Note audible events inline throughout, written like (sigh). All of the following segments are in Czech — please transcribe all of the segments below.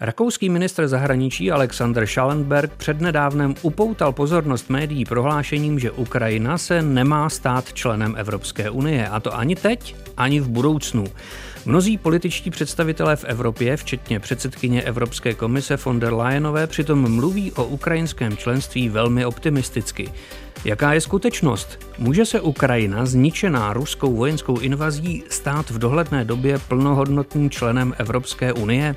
Rakouský ministr zahraničí Alexander Schallenberg přednedávnem upoutal pozornost médií prohlášením, že Ukrajina se nemá stát členem Evropské unie, a to ani teď, ani v budoucnu. Mnozí političtí představitelé v Evropě, včetně předsedkyně Evropské komise von der Leyenové, přitom mluví o ukrajinském členství velmi optimisticky. Jaká je skutečnost? Může se Ukrajina, zničená ruskou vojenskou invazí, stát v dohledné době plnohodnotným členem Evropské unie?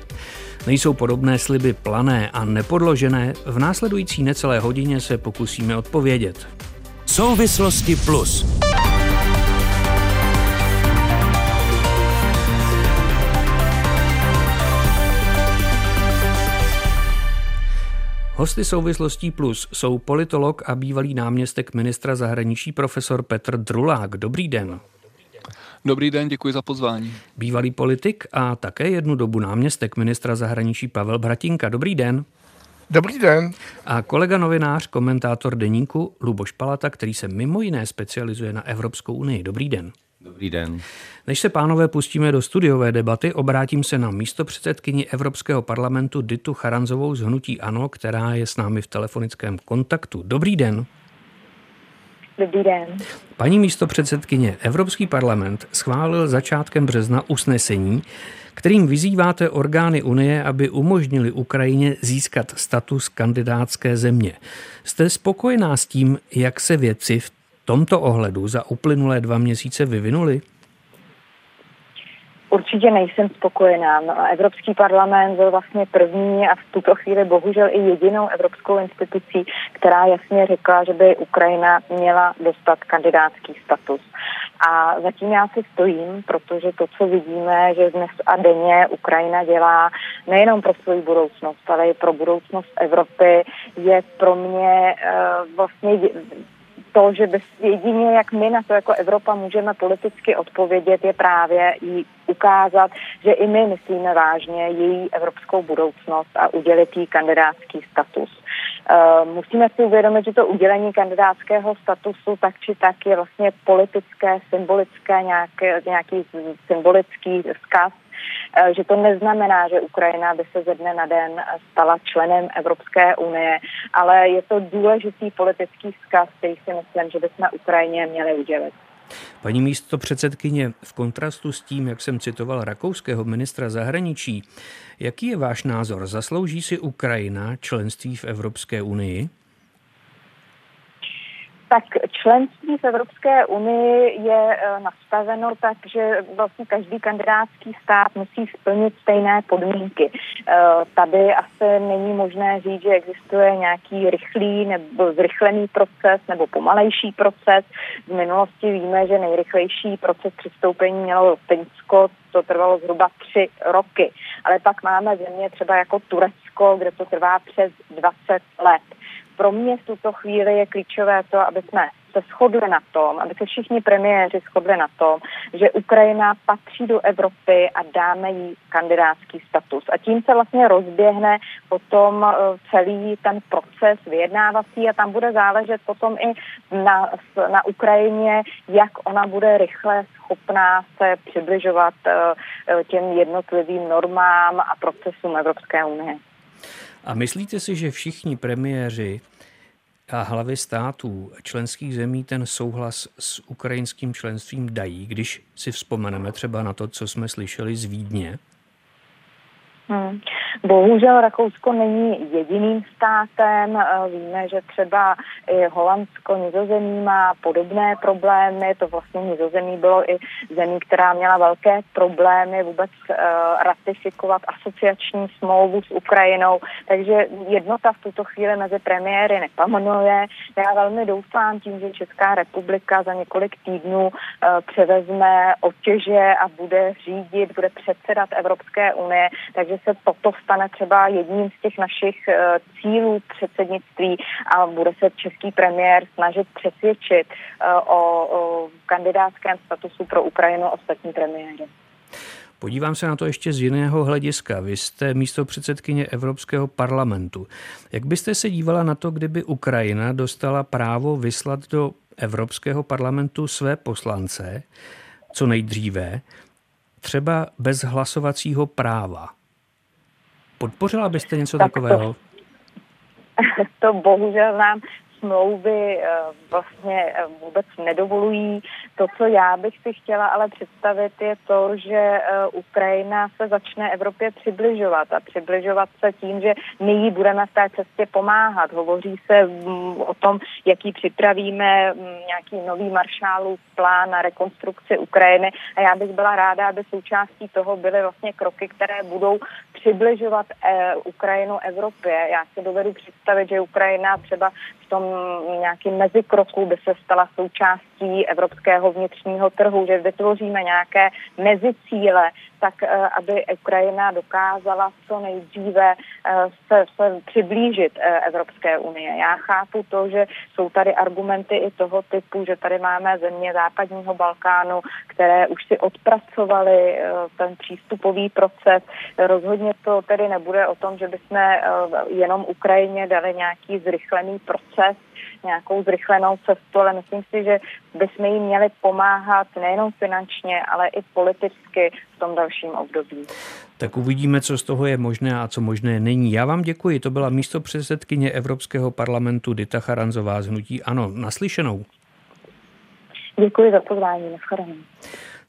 Nejsou podobné sliby plané a nepodložené? V následující necelé hodině se pokusíme odpovědět. Souvislosti plus. Hosty souvislostí plus jsou politolog a bývalý náměstek ministra zahraničí profesor Petr Drulák. Dobrý den. Dobrý den, děkuji za pozvání. Bývalý politik a také jednu dobu náměstek ministra zahraničí Pavel Bratinka. Dobrý den. Dobrý den. A kolega novinář, komentátor deníku Luboš Palata, který se mimo jiné specializuje na Evropskou unii. Dobrý den. Dobrý den. Než se, pánové, pustíme do studiové debaty, obrátím se na místo předsedkyni Evropského parlamentu Ditu Charanzovou z Hnutí Ano, která je s námi v telefonickém kontaktu. Dobrý den. Dobrý den. Paní místo předsedkyně, Evropský parlament schválil začátkem března usnesení, kterým vyzýváte orgány Unie, aby umožnili Ukrajině získat status kandidátské země. Jste spokojená s tím, jak se věci v tomto ohledu za uplynulé dva měsíce vyvinuly? Určitě nejsem spokojená. No, Evropský parlament byl vlastně první a v tuto chvíli bohužel i jedinou evropskou institucí, která jasně řekla, že by Ukrajina měla dostat kandidátský status. A zatím já si stojím, protože to, co vidíme, že dnes a denně Ukrajina dělá nejenom pro svou budoucnost, ale i pro budoucnost Evropy, je pro mě uh, vlastně to, že bez, jedině jak my na to jako Evropa můžeme politicky odpovědět, je právě jí ukázat, že i my myslíme vážně její evropskou budoucnost a udělit jí kandidátský status. Uh, musíme si uvědomit, že to udělení kandidátského statusu tak či tak je vlastně politické, symbolické, nějaký, nějaký symbolický vzkaz že to neznamená, že Ukrajina by se ze dne na den stala členem Evropské unie, ale je to důležitý politický vzkaz, který si myslím, že bychom Ukrajině měli udělit. Paní místo předsedkyně, v kontrastu s tím, jak jsem citoval rakouského ministra zahraničí, jaký je váš názor? Zaslouží si Ukrajina členství v Evropské unii? Tak členství v Evropské unii je e, nastaveno tak, že vlastně každý kandidátský stát musí splnit stejné podmínky. E, tady asi není možné říct, že existuje nějaký rychlý nebo zrychlený proces nebo pomalejší proces. V minulosti víme, že nejrychlejší proces přistoupení mělo Finsko, to trvalo zhruba tři roky. Ale pak máme země třeba jako Turecko, kde to trvá přes 20 let pro mě v tuto chvíli je klíčové to, aby jsme se shodli na tom, aby se všichni premiéři shodli na tom, že Ukrajina patří do Evropy a dáme jí kandidátský status. A tím se vlastně rozběhne potom eh, celý ten proces vyjednávací a tam bude záležet potom i na, na Ukrajině, jak ona bude rychle schopná se přibližovat eh, eh, těm jednotlivým normám a procesům Evropské unie. A myslíte si, že všichni premiéři a hlavy států členských zemí ten souhlas s ukrajinským členstvím dají, když si vzpomeneme třeba na to, co jsme slyšeli z Vídně? Hmm. Bohužel Rakousko není jediným státem. Eh, víme, že třeba i Holandsko, Nizozemí má podobné problémy. To vlastně Nizozemí bylo i zemí, která měla velké problémy vůbec uh, ratifikovat asociační smlouvu s Ukrajinou. Takže jednota v tuto chvíli mezi premiéry nepamanuje. Já velmi doufám tím, že Česká republika za několik týdnů uh, převezme otěže a bude řídit, bude předsedat Evropské unie, takže se toto stane třeba jedním z těch našich eh, cílů předsednictví a bude se český premiér snažit přesvědčit eh, o, o kandidátském statusu pro Ukrajinu ostatní premiéry. Podívám se na to ještě z jiného hlediska. Vy jste místo předsedkyně Evropského parlamentu. Jak byste se dívala na to, kdyby Ukrajina dostala právo vyslat do Evropského parlamentu své poslance co nejdříve, třeba bez hlasovacího práva? Podpořila byste něco tak takového? To, (laughs) to bohužel nám smlouvy eh, vlastně eh, vůbec nedovolují. To, co já bych si chtěla ale představit, je to, že eh, Ukrajina se začne Evropě přibližovat a přibližovat se tím, že my jí budeme v té cestě pomáhat. Hovoří se mm, o tom, jaký připravíme mm, nějaký nový maršálův plán na rekonstrukci Ukrajiny a já bych byla ráda, aby součástí toho byly vlastně kroky, které budou přibližovat Ukrajinu Evropě. Já si dovedu představit, že Ukrajina třeba tom nějakým mezikroku by se stala součástí evropského vnitřního trhu, že vytvoříme nějaké mezicíle, tak eh, aby Ukrajina dokázala co nejdříve eh, se, se přiblížit eh, Evropské unie. Já chápu to, že jsou tady argumenty i toho typu, že tady máme země západního Balkánu, které už si odpracovaly ten přístupový proces. Rozhodně to tedy nebude o tom, že bychom jenom Ukrajině dali nějaký zrychlený proces, nějakou zrychlenou cestu, ale myslím si, že bychom jim měli pomáhat nejenom finančně, ale i politicky v tom dalším období. Tak uvidíme, co z toho je možné a co možné není. Já vám děkuji. To byla místo předsedkyně Evropského parlamentu Dita Charanzová z Hnutí Ano. Naslyšenou. Děkuji za pozvání. Naschledanou.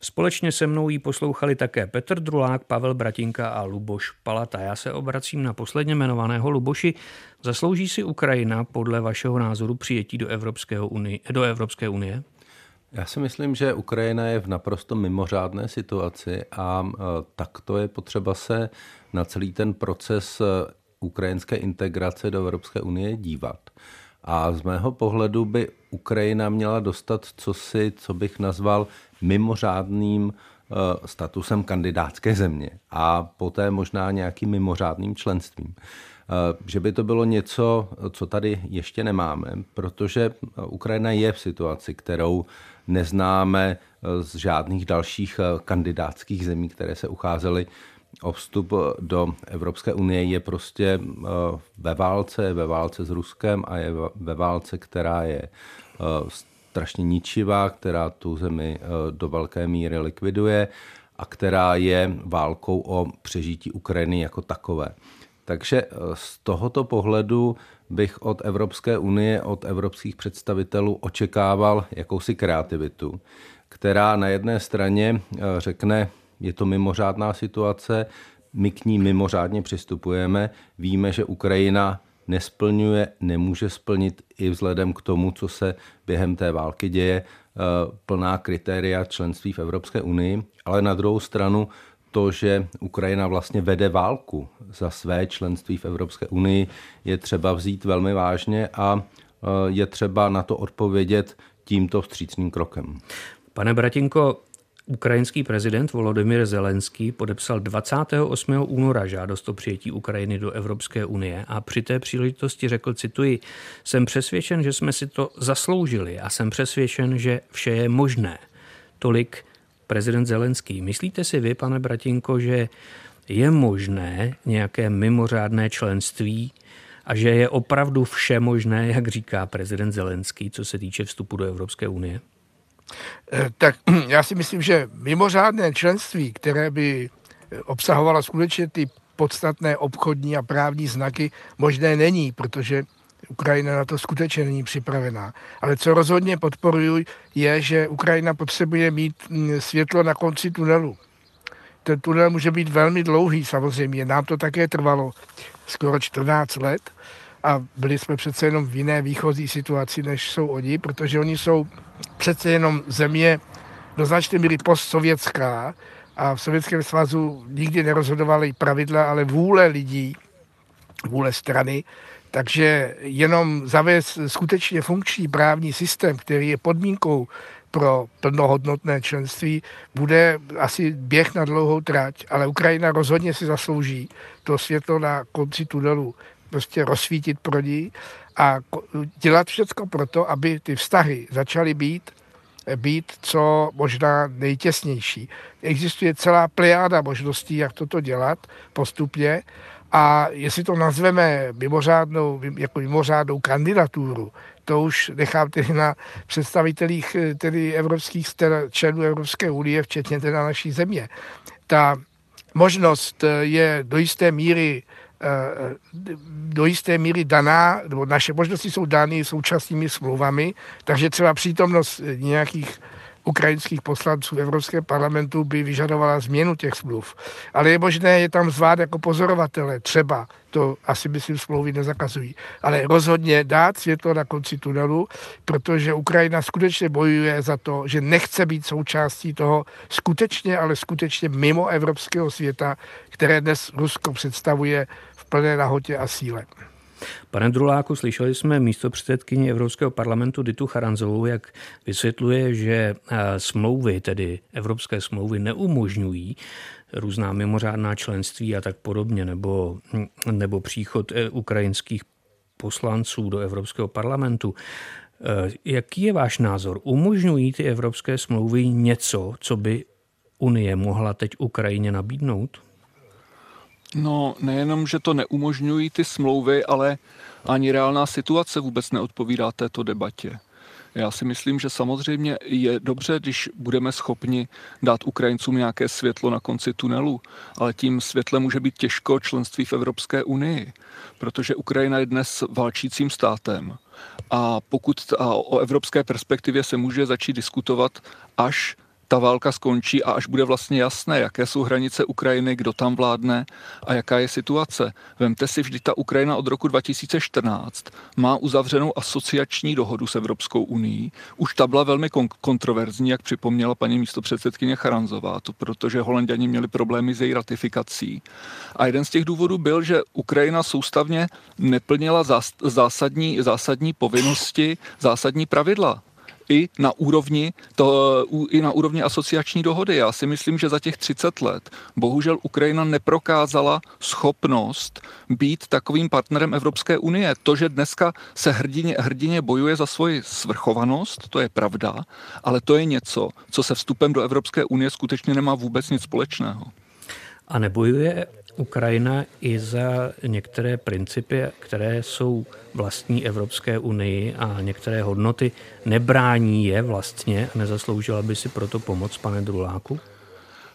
Společně se mnou jí poslouchali také Petr Drulák, Pavel Bratinka a Luboš Palata. Já se obracím na posledně jmenovaného Luboši. Zaslouží si Ukrajina podle vašeho názoru přijetí do, Evropského unie, do Evropské unie? Já si myslím, že Ukrajina je v naprosto mimořádné situaci a e, takto je potřeba se na celý ten proces e, ukrajinské integrace do Evropské unie dívat. A z mého pohledu by Ukrajina měla dostat cosi, co bych nazval mimořádným eh, statusem kandidátské země a poté možná nějakým mimořádným členstvím. Eh, že by to bylo něco, co tady ještě nemáme, protože Ukrajina je v situaci, kterou neznáme eh, z žádných dalších kandidátských zemí, které se ucházely o vstup do Evropské unie, je prostě ve válce, je ve válce s Ruskem a je ve válce, která je strašně ničivá, která tu zemi eh, do velké míry likviduje a která je válkou o přežití Ukrajiny jako takové. Takže eh, z tohoto pohledu bych od Evropské unie, od evropských představitelů očekával jakousi kreativitu, která na jedné straně eh, řekne, je to mimořádná situace, my k ní mimořádně přistupujeme, víme, že Ukrajina nesplňuje, nemůže splnit i vzhledem k tomu, co se během té války děje, eh, plná kritéria členství v Evropské unii, ale na druhou stranu to, že Ukrajina vlastně vede válku za své členství v Evropské unii, je třeba vzít velmi vážně a eh, je třeba na to odpovědět tímto vstřícným krokem. Pane Bratinko, Ukrajinský prezident Volodymyr Zelenský podepsal 28. února žádost o přijetí Ukrajiny do Evropské unie a při té příležitosti řekl, cituji, jsem přesvědčen, že jsme si to zasloužili a jsem přesvědčen, že vše je možné. Tolik prezident Zelenský. Myslíte si vy, pane Bratinko, že je možné nějaké mimořádné členství a že je opravdu vše možné, jak říká prezident Zelenský, co se týče vstupu do Evropské unie? Eh, tak (clears throat) já si myslím, že mimořádné členství, které by eh, obsahovalo skutečně ty podstatné obchodní a právní znaky, možné není, protože Ukrajina na to skutečně není připravená. Ale co rozhodně podporuji, je, že Ukrajina potřebuje mít mm, světlo na konci tunelu. Ten tunel může být velmi dlouhý samozřejmě, nám to také trvalo skoro 14 let a byli jsme přece jenom v jiné výchozí situaci, než jsou oni, protože oni jsou přece jenom země do značné míry postsovětská a v Sovětském svazu nikdy nerozhodovaly pravidla, ale vůle lidí, vůle strany, takže jenom zavést skutečně funkční právní systém, který je podmínkou pro plnohodnotné členství, bude asi běh na dlouhou trať, ale Ukrajina rozhodně si zaslouží to světlo na konci tunelu prostě rozsvítit pro ní a dělat všechno pro to, aby ty vztahy začaly být být co možná nejtěsnější. Existuje celá plejáda možností, jak toto dělat postupně a jestli to nazveme mimořádnou, jako mimořádnou kandidaturu, to už nechám tedy na představitelích tedy evropských členů Evropské unie, včetně teda naší země. Ta možnost je do jisté míry do jisté míry daná, nebo naše možnosti jsou dány současnými smlouvami, takže třeba přítomnost nějakých ukrajinských poslanců Evropského parlamentu by vyžadovala změnu těch smluv. Ale je možné je tam zvát jako pozorovatele, třeba, to asi myslím smlouvy nezakazují, ale rozhodně dát světlo na konci tunelu, protože Ukrajina skutečně bojuje za to, že nechce být součástí toho skutečně, ale skutečně mimo evropského světa, které dnes Rusko představuje v plné nahotě a síle. Pane Druláku, slyšeli jsme místo předsedkyni Evropského parlamentu Ditu Charanzovou, jak vysvětluje, že eh, smlouvy, tedy evropské smlouvy, neumožňují různá mimořádná členství a tak podobně, nebo, hm, nebo příchod eh, ukrajinských poslanců do Evropského parlamentu. Eh, jaký je váš názor? Umožňují ty evropské smlouvy něco, co by Unie mohla teď Ukrajině nabídnout? No, nejenom, že to neumožňují ty smlouvy, ale ani reálná situace vůbec neodpovídá této debatě. Já si myslím, že samozřejmě je dobře, když budeme schopni dát Ukrajincům nějaké světlo na konci tunelu, ale tím světlem může být těžko členství v Evropské unii, protože Ukrajina je dnes válčícím státem. A pokud a o evropské perspektivě se může začít diskutovat až ta válka skončí a až bude vlastně jasné, jaké jsou hranice Ukrajiny, kdo tam vládne a jaká je situace. Vemte si, vždy ta Ukrajina od roku 2014 má uzavřenou asociační dohodu s Evropskou unii. Už ta byla velmi kon- kontroverzní, jak připomněla paní místopředsedkyně Charanzová, to protože Holanděni měli problémy s její ratifikací. A jeden z těch důvodů byl, že Ukrajina soustavně neplnila zásadní, zásadní povinnosti, zásadní pravidla i na úrovni, to, i na úrovni asociační dohody. Já si myslím, že za těch 30 let bohužel Ukrajina neprokázala schopnost být takovým partnerem Evropské unie. To, že dneska se hrdině, hrdině bojuje za svoji svrchovanost, to je pravda, ale to je něco, co se vstupem do Evropské unie skutečně nemá vůbec nic společného. A nebojuje Ukrajina i za některé principy, které jsou vlastní Evropské unii a některé hodnoty nebrání je vlastně a nezasloužila by si proto pomoc, pane Druláku?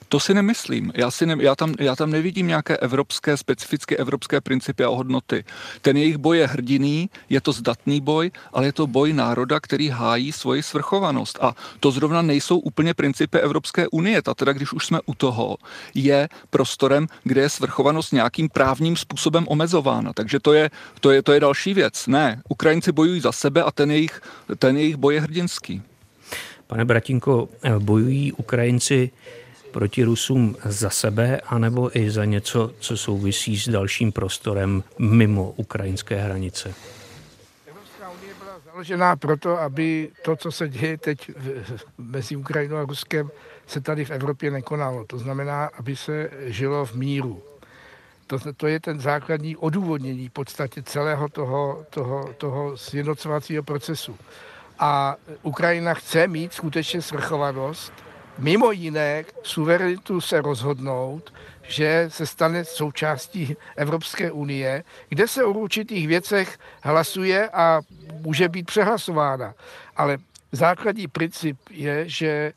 To si nemyslím. Já, si ne, já, tam, já tam nevidím nějaké evropské, specifické evropské principy a hodnoty. Ten jejich boj je hrdiný, je to zdatný boj, ale je to boj národa, který hájí svoji svrchovanost. A to zrovna nejsou úplně principy Evropské unie. Ta teda, když už jsme u toho, je prostorem, kde je svrchovanost nějakým právním způsobem omezována. Takže to je, to je, to je další věc. Ne, Ukrajinci bojují za sebe a ten jejich, ten jejich boj je hrdinský. Pane Bratinko, bojují Ukrajinci proti Rusům za sebe, anebo i za něco, co souvisí s dalším prostorem mimo ukrajinské hranice? Evropská unie byla založená proto, aby to, co se děje teď mezi Ukrajinou a Ruskem, se tady v Evropě nekonalo. To znamená, aby se žilo v míru. To, to je ten základní odůvodnění v podstatě celého toho, toho, toho sjednocovacího procesu. A Ukrajina chce mít skutečně svrchovanost mimo jiné suverenitu se rozhodnout, že se stane součástí Evropské unie, kde se o určitých věcech hlasuje a může být přehlasována. Ale základní princip je, že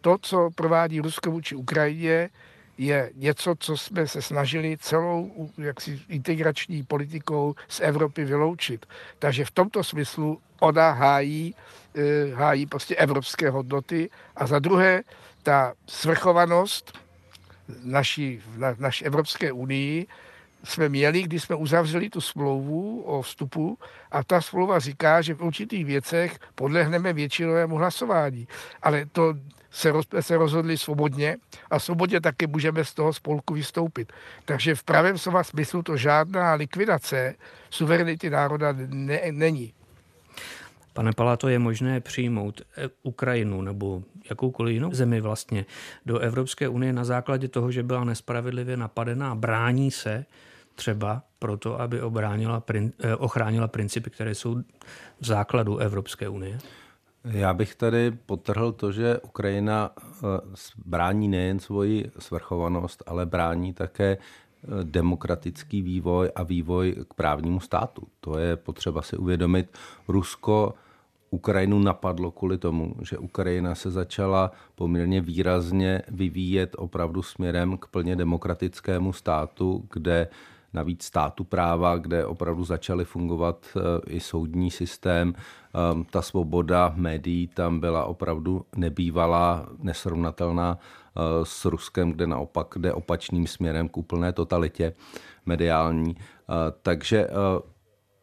to, co provádí Rusko vůči Ukrajině, je něco, co jsme se snažili celou jaksi, integrační politikou z Evropy vyloučit. Takže v tomto smyslu ona hájí, hájí prostě evropské hodnoty a za druhé ta svrchovanost naší, na, naší Evropské unii jsme měli, když jsme uzavřeli tu smlouvu o vstupu a ta smlouva říká, že v určitých věcech podlehneme většinovému hlasování. Ale to se, roz, se rozhodli svobodně a svobodně taky můžeme z toho spolku vystoupit. Takže v pravém slova smyslu to žádná likvidace suverenity národa ne, není. Pane Palato, je možné přijmout eh, Ukrajinu nebo jakoukoliv jinou zemi vlastně do Evropské unie na základě toho, že byla nespravedlivě napadená, brání se třeba proto, aby obránila, eh, ochránila principy, které jsou v základu Evropské unie? Já bych tady potrhl to, že Ukrajina eh, brání nejen svoji svrchovanost, ale brání také demokratický vývoj a vývoj k právnímu státu. To je potřeba si uvědomit. Rusko Ukrajinu napadlo kvůli tomu, že Ukrajina se začala poměrně výrazně vyvíjet opravdu směrem k plně demokratickému státu, kde navíc státu práva, kde opravdu začaly fungovat i soudní systém. Ta svoboda médií tam byla opravdu nebývalá, nesrovnatelná s Ruskem, kde naopak jde opačným směrem k úplné totalitě mediální. Takže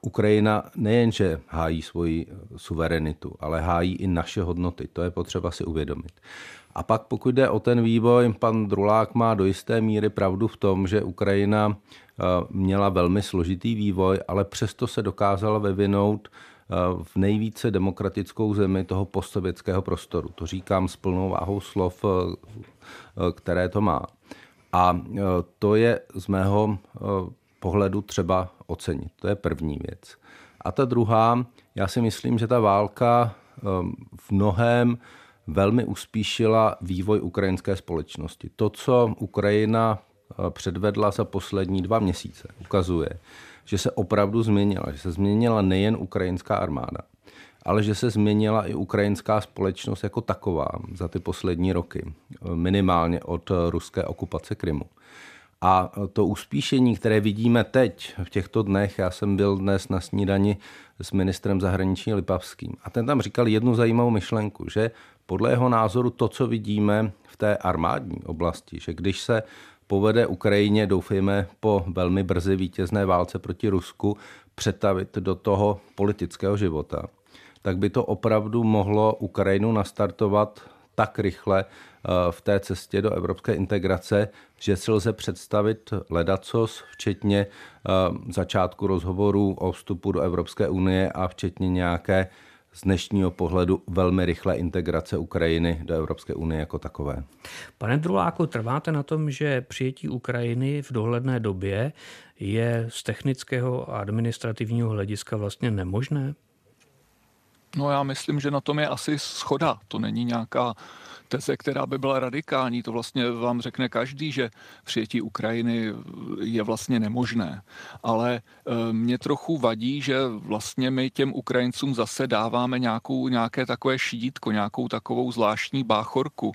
Ukrajina nejenže hájí svoji suverenitu, ale hájí i naše hodnoty. To je potřeba si uvědomit. A pak pokud jde o ten vývoj, pan Drulák má do jisté míry pravdu v tom, že Ukrajina eh, měla velmi složitý vývoj, ale přesto se dokázala vyvinout eh, v nejvíce demokratickou zemi toho postsovětského prostoru. To říkám s plnou váhou slov, eh, které to má. A to je z mého pohledu třeba ocenit. To je první věc. A ta druhá, já si myslím, že ta válka v mnohem velmi uspíšila vývoj ukrajinské společnosti. To, co Ukrajina eh, předvedla za poslední dva měsíce, ukazuje, že se opravdu změnila, že se změnila nejen ukrajinská armáda, ale že se změnila i ukrajinská společnost jako taková za ty poslední roky, minimálně od ruské okupace Krymu. A to uspíšení, které vidíme teď, v těchto dnech, já jsem byl dnes na snídani s ministrem zahraničí Lipavským a ten tam říkal jednu zajímavou myšlenku, že podle jeho názoru to, co vidíme v té armádní oblasti, že když se povede Ukrajině, doufejme, po velmi brzy vítězné válce proti Rusku, přetavit do toho politického života, tak by to opravdu mohlo Ukrajinu nastartovat tak rychle eh, v té cestě do evropské integrace, že si lze představit ledacos, včetně eh, začátku rozhovorů o vstupu do Evropské unie a včetně nějaké z dnešního pohledu velmi rychlé integrace Ukrajiny do Evropské unie jako takové. Pane Druláku, trváte na tom, že přijetí Ukrajiny v dohledné době je z technického a administrativního hlediska vlastně nemožné? No já myslím, že na tom je asi schoda. To není nějaká teze, která by byla radikální. To vlastně vám řekne každý, že přijetí Ukrajiny je vlastně nemožné. Ale e, mě trochu vadí, že vlastně my těm Ukrajincům zase dáváme nějakou, nějaké takové šítko, nějakou takovou zvláštní báchorku.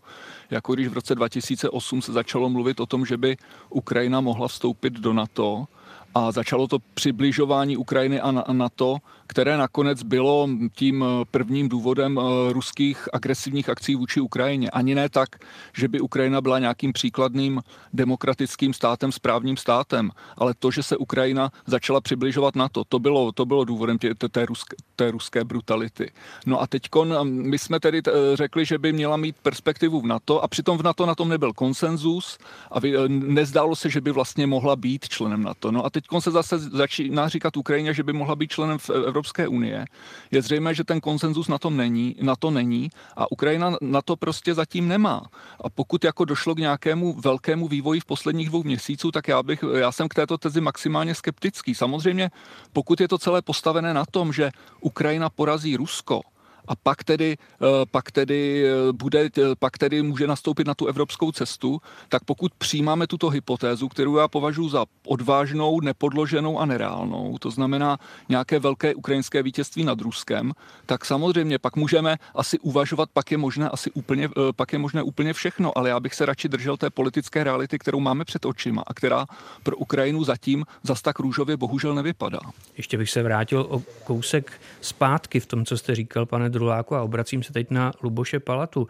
Jako když v roce 2008 se začalo mluvit o tom, že by Ukrajina mohla vstoupit do NATO, a začalo to přibližování Ukrajiny a NATO které nakonec bylo tím eh, prvním důvodem eh, ruských agresivních akcí vůči Ukrajině. Ani ne tak, že by Ukrajina byla nějakým příkladným demokratickým státem, správním státem, ale to, že se Ukrajina začala přibližovat na to, to bylo, to bylo důvodem tě, té, ruské, té ruské brutality. No a teď eh, my jsme tedy řekli, že by měla mít perspektivu v NATO a přitom v NATO na tom nebyl konsenzus a nezdálo se, že by vlastně mohla být členem NATO. No a teď se zase začíná říkat Ukrajině, že by mohla být členem v Evropské unie, je zřejmé, že ten konsenzus na, tom není, na to není a Ukrajina na to prostě zatím nemá. A pokud jako došlo k nějakému velkému vývoji v posledních dvou měsíců, tak já, bych, já jsem k této tezi maximálně skeptický. Samozřejmě, pokud je to celé postavené na tom, že Ukrajina porazí Rusko, a pak tedy, eh, pak tedy, eh, bude, eh, pak tedy může nastoupit na tu evropskou cestu, tak pokud přijímáme tuto hypotézu, kterou já považuji za odvážnou, nepodloženou a nereálnou, to znamená nějaké velké ukrajinské vítězství nad Ruskem, tak samozřejmě pak můžeme asi uvažovat, pak je možné asi úplně, pak je možné úplně všechno, ale já bych se radši držel té politické reality, kterou máme před očima a která pro Ukrajinu zatím zas tak růžově bohužel nevypadá. Ještě bych se vrátil o kousek zpátky v tom, co jste říkal, pane Druláku, a obracím se teď na Luboše Palatu.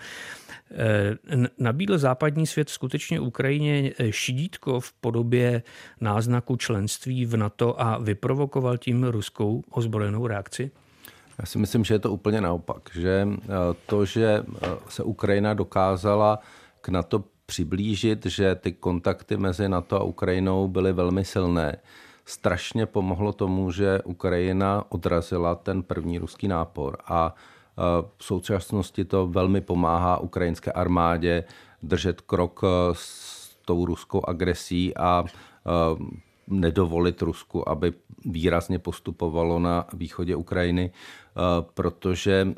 Eh, nabídl západní svět skutečně Ukrajině eh, šidítko v podobě náznaku členství v NATO a vyprovokoval tím ruskou ozbrojenou reakci? Já si myslím, že je to úplně naopak. Že eh, to, že se Ukrajina dokázala k NATO přiblížit, že ty kontakty mezi NATO a Ukrajinou byly velmi silné, strašně pomohlo tomu, že Ukrajina odrazila ten první ruský nápor a v současnosti to velmi pomáhá ukrajinské armádě držet krok s tou ruskou agresí a nedovolit Rusku, aby výrazně postupovalo na východě Ukrajiny, protože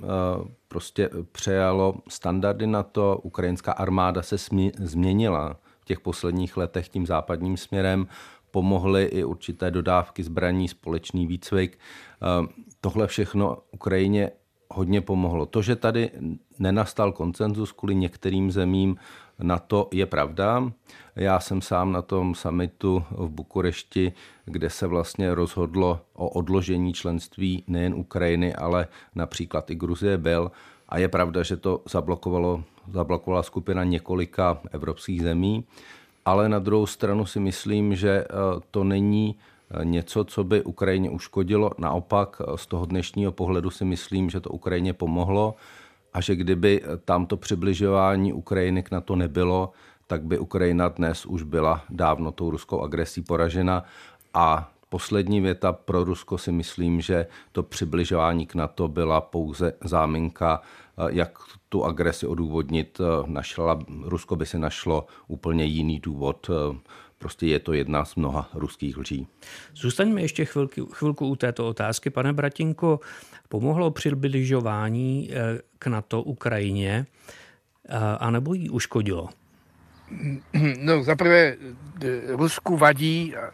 prostě přejalo standardy na to. Ukrajinská armáda se změnila v těch posledních letech tím západním směrem pomohly i určité dodávky zbraní, společný výcvik. Tohle všechno Ukrajině hodně pomohlo. To, že tady nenastal koncenzus kvůli některým zemím, na to je pravda. Já jsem sám na tom summitu v Bukurešti, kde se vlastně rozhodlo o odložení členství nejen Ukrajiny, ale například i Gruzie byl. A je pravda, že to zablokovalo, zablokovala skupina několika evropských zemí. Ale na druhou stranu si myslím, že eh, to není něco, co by Ukrajině uškodilo. Naopak eh, z toho dnešního pohledu si myslím, že to Ukrajině pomohlo a že kdyby tamto přibližování Ukrajiny k NATO nebylo, tak by Ukrajina dnes už byla dávno tou ruskou agresí poražena a poslední věta pro Rusko si myslím, že to přibližování k NATO byla pouze záminka, jak tu agresi odůvodnit. Našla, Rusko by si našlo úplně jiný důvod. Prostě je to jedna z mnoha ruských lží. Zůstaňme ještě chvilky, chvilku u této otázky. Pane Bratinko, pomohlo přibližování eh, k NATO Ukrajině, eh, anebo jí uškodilo? No, zaprvé eh, Rusku vadí a,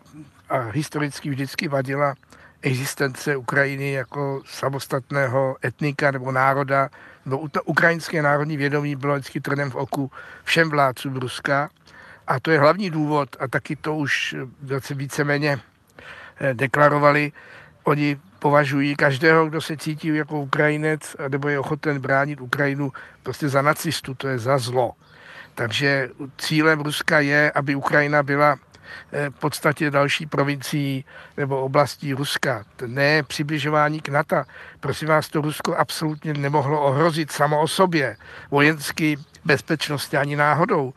a historicky vždycky vadila existence Ukrajiny jako samostatného etnika nebo národa. No, to ukrajinské národní vědomí bylo vždycky trnem v oku všem vládcům Ruska. A to je hlavní důvod, a taky to už víceméně deklarovali, oni považují každého, kdo se cítí jako Ukrajinec nebo je ochoten bránit Ukrajinu prostě za nacistu, to je za zlo. Takže cílem Ruska je, aby Ukrajina byla eh, v podstatě další provincií nebo oblastí Ruska. Ne přibližování k NATO. Prosím vás, to Rusko absolutně nemohlo ohrozit samo o sobě. Vojensky bezpečnosti ani náhodou.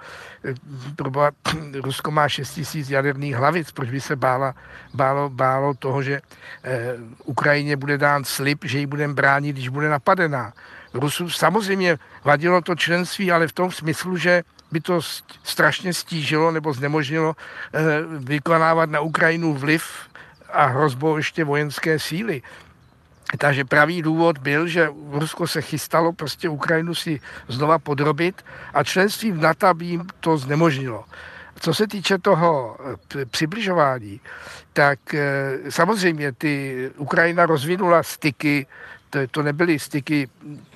Proba, (clears throat) Rusko má 6 tisíc jaderných hlavic, proč by se bála, bálo, bálo toho, že eh, Ukrajině bude dán slib, že ji budeme bránit, když bude napadená. Rusům samozřejmě vadilo to členství, ale v tom smyslu, že by to strašně stížilo nebo znemožnilo eh, vykonávat na Ukrajinu vliv a hrozbou ještě vojenské síly. Takže pravý důvod byl, že Rusko se chystalo prostě Ukrajinu si znova podrobit a členství v NATO by jim to znemožnilo. Co se týče toho eh, přibližování, tak eh, samozřejmě ty Ukrajina rozvinula styky, to, to nebyly styky,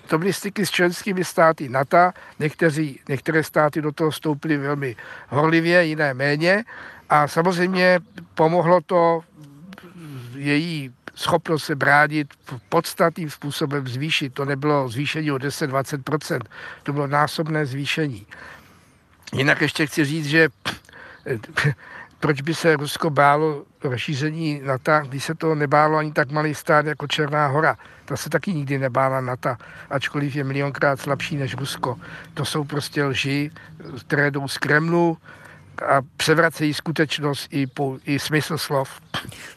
to byly styky s členskými státy NATO, Někteří, některé státy do toho vstoupily velmi horlivě, jiné méně a samozřejmě pomohlo to její schopnost se bránit podstatným způsobem zvýšit. To nebylo zvýšení o 10-20%, to bylo násobné zvýšení. Jinak ještě chci říct, že proč by se Rusko bálo rozšíření NATO, když se to nebálo ani tak malý stát jako Černá hora. Ta se taky nikdy nebála NATO, ačkoliv je milionkrát slabší než Rusko. To jsou prostě lži, které jdou z Kremlu, a převracejí skutečnost i, po, i smysl slov.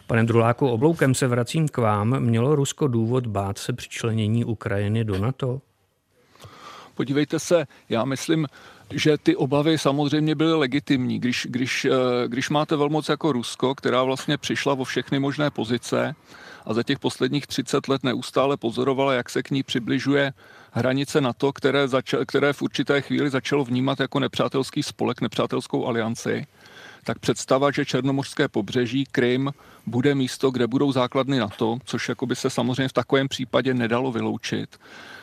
Pane Druláku, obloukem se vracím k vám. Mělo Rusko důvod bát se přičlenění Ukrajiny do NATO? Podívejte se, já myslím, že ty obavy samozřejmě byly legitimní. Když, když, eh, když máte velmoc jako Rusko, která vlastně přišla o všechny možné pozice a za těch posledních 30 let neustále pozorovala, jak se k ní přibližuje hranice NATO, které, zača- které v určité chvíli začalo vnímat jako nepřátelský spolek, nepřátelskou alianci, tak představa, že Černomořské pobřeží, Krym, bude místo, kde budou základny NATO, což jako by se samozřejmě v takovém případě nedalo vyloučit,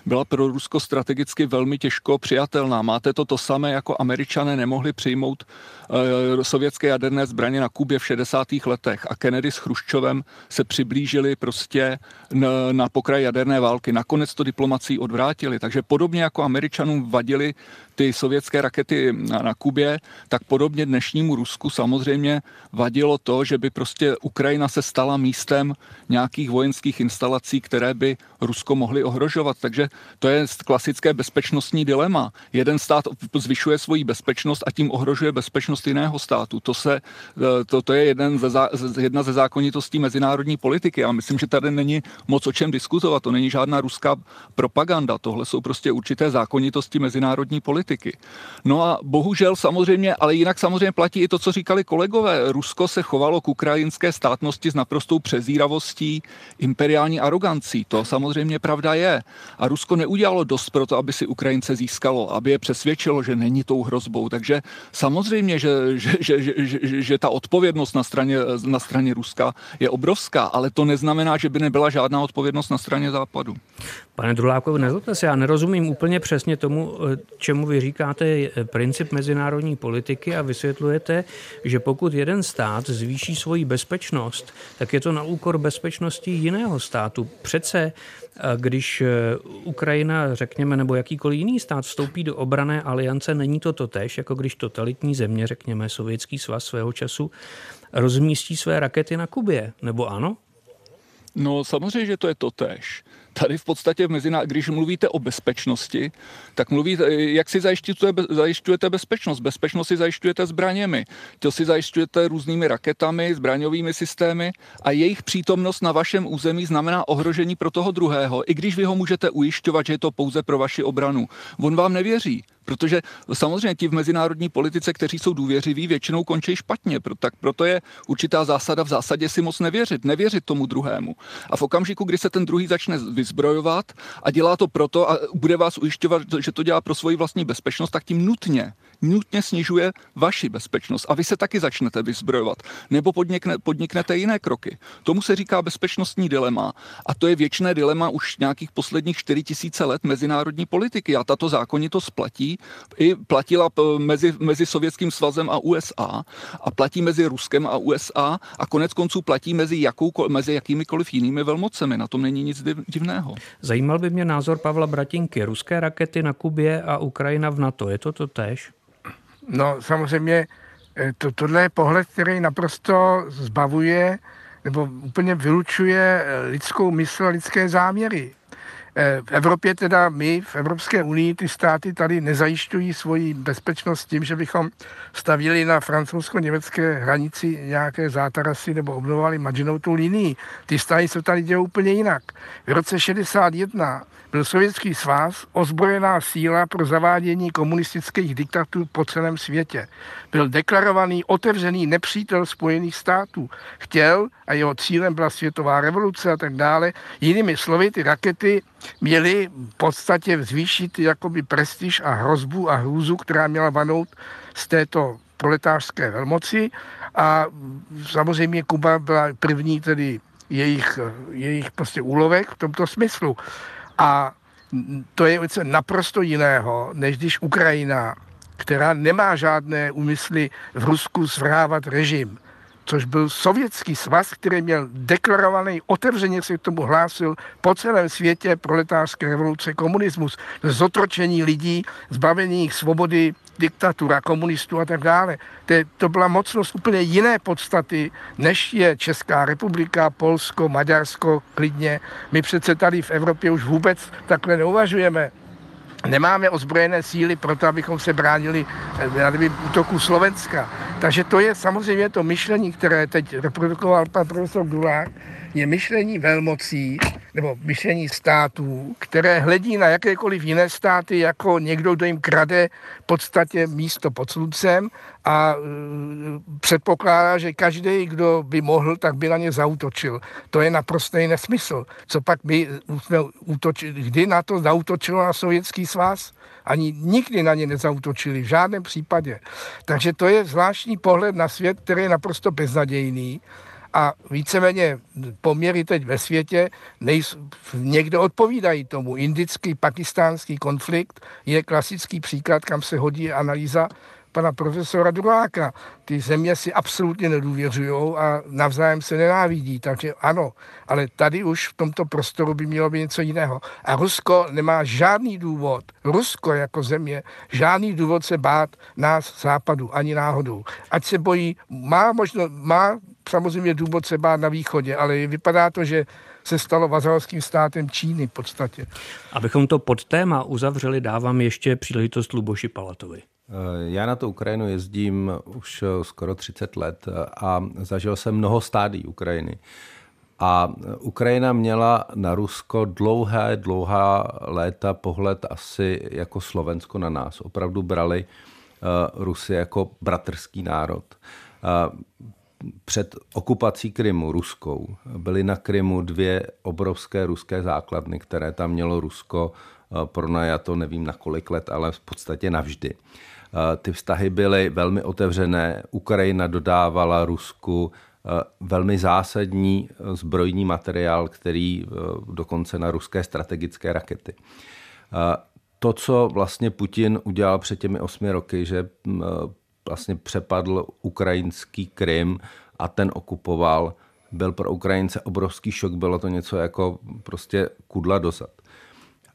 byla pro Rusko strategicky velmi těžko přijatelná. Máte to to samé, jako američané nemohli přijmout e, sovětské jaderné zbraně na Kubě v 60. letech a Kennedy s Chruščovem se přiblížili prostě na, na pokraj jaderné války. Nakonec to diplomací odvrátili. Takže podobně jako američanům vadili ty sovětské rakety na, na Kubě, tak podobně dnešnímu Rusku samozřejmě vadilo to, že by prostě Ukrajina se stala místem nějakých vojenských instalací, které by Rusko mohly ohrožovat. Takže to je klasické bezpečnostní dilema. Jeden stát zvyšuje svoji bezpečnost a tím ohrožuje bezpečnost jiného státu. To, se, to, to je jeden ze, jedna ze zákonitostí mezinárodní politiky. Já myslím, že tady není moc o čem diskutovat. To není žádná ruská propaganda. Tohle jsou prostě určité zákonitosti mezinárodní politiky. No a bohužel samozřejmě, ale jinak samozřejmě platí i to, co říkali kolegové. Rusko se chovalo k ukrajinské stát státnosti s naprostou přezíravostí, imperiální arogancí. To samozřejmě pravda je. A Rusko neudělalo dost pro to, aby si Ukrajince získalo, aby je přesvědčilo, že není tou hrozbou. Takže samozřejmě, že, že, že, že, že, že ta odpovědnost na straně, na straně Ruska je obrovská, ale to neznamená, že by nebyla žádná odpovědnost na straně Západu. Pane Drulákovi, nezlobte se, já nerozumím úplně přesně tomu, čemu vy říkáte princip mezinárodní politiky a vysvětlujete, že pokud jeden stát zvýší svoji bezpečnost, tak je to na úkor bezpečnosti jiného státu. Přece, když Ukrajina, řekněme, nebo jakýkoliv jiný stát vstoupí do obrané aliance, není to totéž, jako když totalitní země, řekněme, Sovětský svaz svého času, rozmístí své rakety na Kubě, nebo ano? No samozřejmě, že to je totéž tady v podstatě v meziná, když mluvíte o bezpečnosti, tak mluvíte, jak si zajišťujete, zajišťujete bezpečnost. Bezpečnost si zajišťujete zbraněmi. To si zajišťujete různými raketami, zbraňovými systémy a jejich přítomnost na vašem území znamená ohrožení pro toho druhého, i když vy ho můžete ujišťovat, že je to pouze pro vaši obranu. On vám nevěří. Protože samozřejmě ti v mezinárodní politice, kteří jsou důvěřiví, většinou končí špatně. Tak proto je určitá zásada v zásadě si moc nevěřit, nevěřit tomu druhému. A v okamžiku, kdy se ten druhý začne vyzbrojovat a dělá to proto a bude vás ujišťovat, že to dělá pro svoji vlastní bezpečnost, tak tím nutně nutně snižuje vaši bezpečnost a vy se taky začnete vyzbrojovat nebo podnikne, podniknete jiné kroky. Tomu se říká bezpečnostní dilema a to je věčné dilema už nějakých posledních 4 tisíce let mezinárodní politiky a tato zákonitost platí i platila mezi, mezi Sovětským svazem a USA a platí mezi Ruskem a USA a konec konců platí mezi, jakou, mezi jakýmikoliv jinými velmocemi. Na tom není nic divného. Zajímal by mě názor Pavla Bratinky. Ruské rakety na Kubě a Ukrajina v NATO. Je to to tež? No samozřejmě eh, to, tohle je pohled, který naprosto zbavuje nebo úplně vylučuje eh, lidskou mysl a lidské záměry. Eh, v Evropě teda my, v Evropské unii, ty státy tady nezajišťují svoji bezpečnost tím, že bychom stavili na francouzsko-německé hranici nějaké zátarasy nebo obnovovali Maginovou linii. Ty státy se tady dějí úplně jinak. V roce 61 byl Sovětský svaz ozbrojená síla pro zavádění komunistických diktatur po celém světě. Byl deklarovaný otevřený nepřítel Spojených států. Chtěl a jeho cílem byla světová revoluce a tak dále. Jinými slovy, ty rakety měly v podstatě zvýšit jakoby prestiž a hrozbu a hrůzu, která měla vanout z této proletářské velmoci a samozřejmě Kuba byla první tedy jejich, jejich prostě úlovek v tomto smyslu. A to je něco naprosto jiného, než když Ukrajina, která nemá žádné úmysly v Rusku zvrávat režim, což byl sovětský svaz, který měl deklarovaný, otevřeně se k tomu hlásil po celém světě proletářské revoluce, komunismus, zotročení lidí, zbavení jejich svobody, diktatura komunistů a tak dále. To, to byla mocnost úplně jiné podstaty, než je Česká republika, Polsko, Maďarsko, klidně. My přece tady v Evropě už vůbec takhle neuvažujeme. Nemáme ozbrojené síly pro to, abychom se bránili já nevím, útoku Slovenska. Takže to je samozřejmě to myšlení, které teď reprodukoval pan profesor Dulák, je myšlení velmocí nebo myšlení států, které hledí na jakékoliv jiné státy jako někdo, kdo jim krade v podstatě místo pod sluncem a e, předpokládá, že každý, kdo by mohl, tak by na ně zautočil. To je naprostý nesmysl. Co pak my jsme útočili, kdy na to zautočilo na Sovětský svaz? Ani nikdy na ně nezautočili, v žádném případě. Takže to je zvláštní pohled na svět, který je naprosto beznadějný a víceméně poměry teď ve světě nejsou, někdo odpovídají tomu. Indický, pakistánský konflikt je klasický příklad, kam se hodí analýza pana profesora Druláka. Ty země si absolutně nedůvěřují a navzájem se nenávidí, takže ano, ale tady už v tomto prostoru by mělo být něco jiného. A Rusko nemá žádný důvod, Rusko jako země, žádný důvod se bát nás západu, ani náhodou. Ať se bojí, má možno, má samozřejmě důvod se bát na východě, ale vypadá to, že se stalo vazalským státem Číny v podstatě. Abychom to pod téma uzavřeli, dávám ještě příležitost Luboši Palatovi. Eh, já na to Ukrajinu jezdím už eh, skoro 30 let eh, a zažil jsem mnoho stádí Ukrajiny. A Ukrajina měla na Rusko dlouhé, dlouhá léta pohled asi jako Slovensko na nás. Opravdu brali Rusy jako bratrský národ před okupací Krymu ruskou byly na Krymu dvě obrovské ruské základny, které tam mělo Rusko pronajato, nevím na kolik let, ale v podstatě navždy. Ty vztahy byly velmi otevřené. Ukrajina dodávala Rusku velmi zásadní zbrojní materiál, který dokonce na ruské strategické rakety. To, co vlastně Putin udělal před těmi osmi roky, že vlastně přepadl ukrajinský Krym a ten okupoval, byl pro Ukrajince obrovský šok, bylo to něco jako prostě kudla dozad.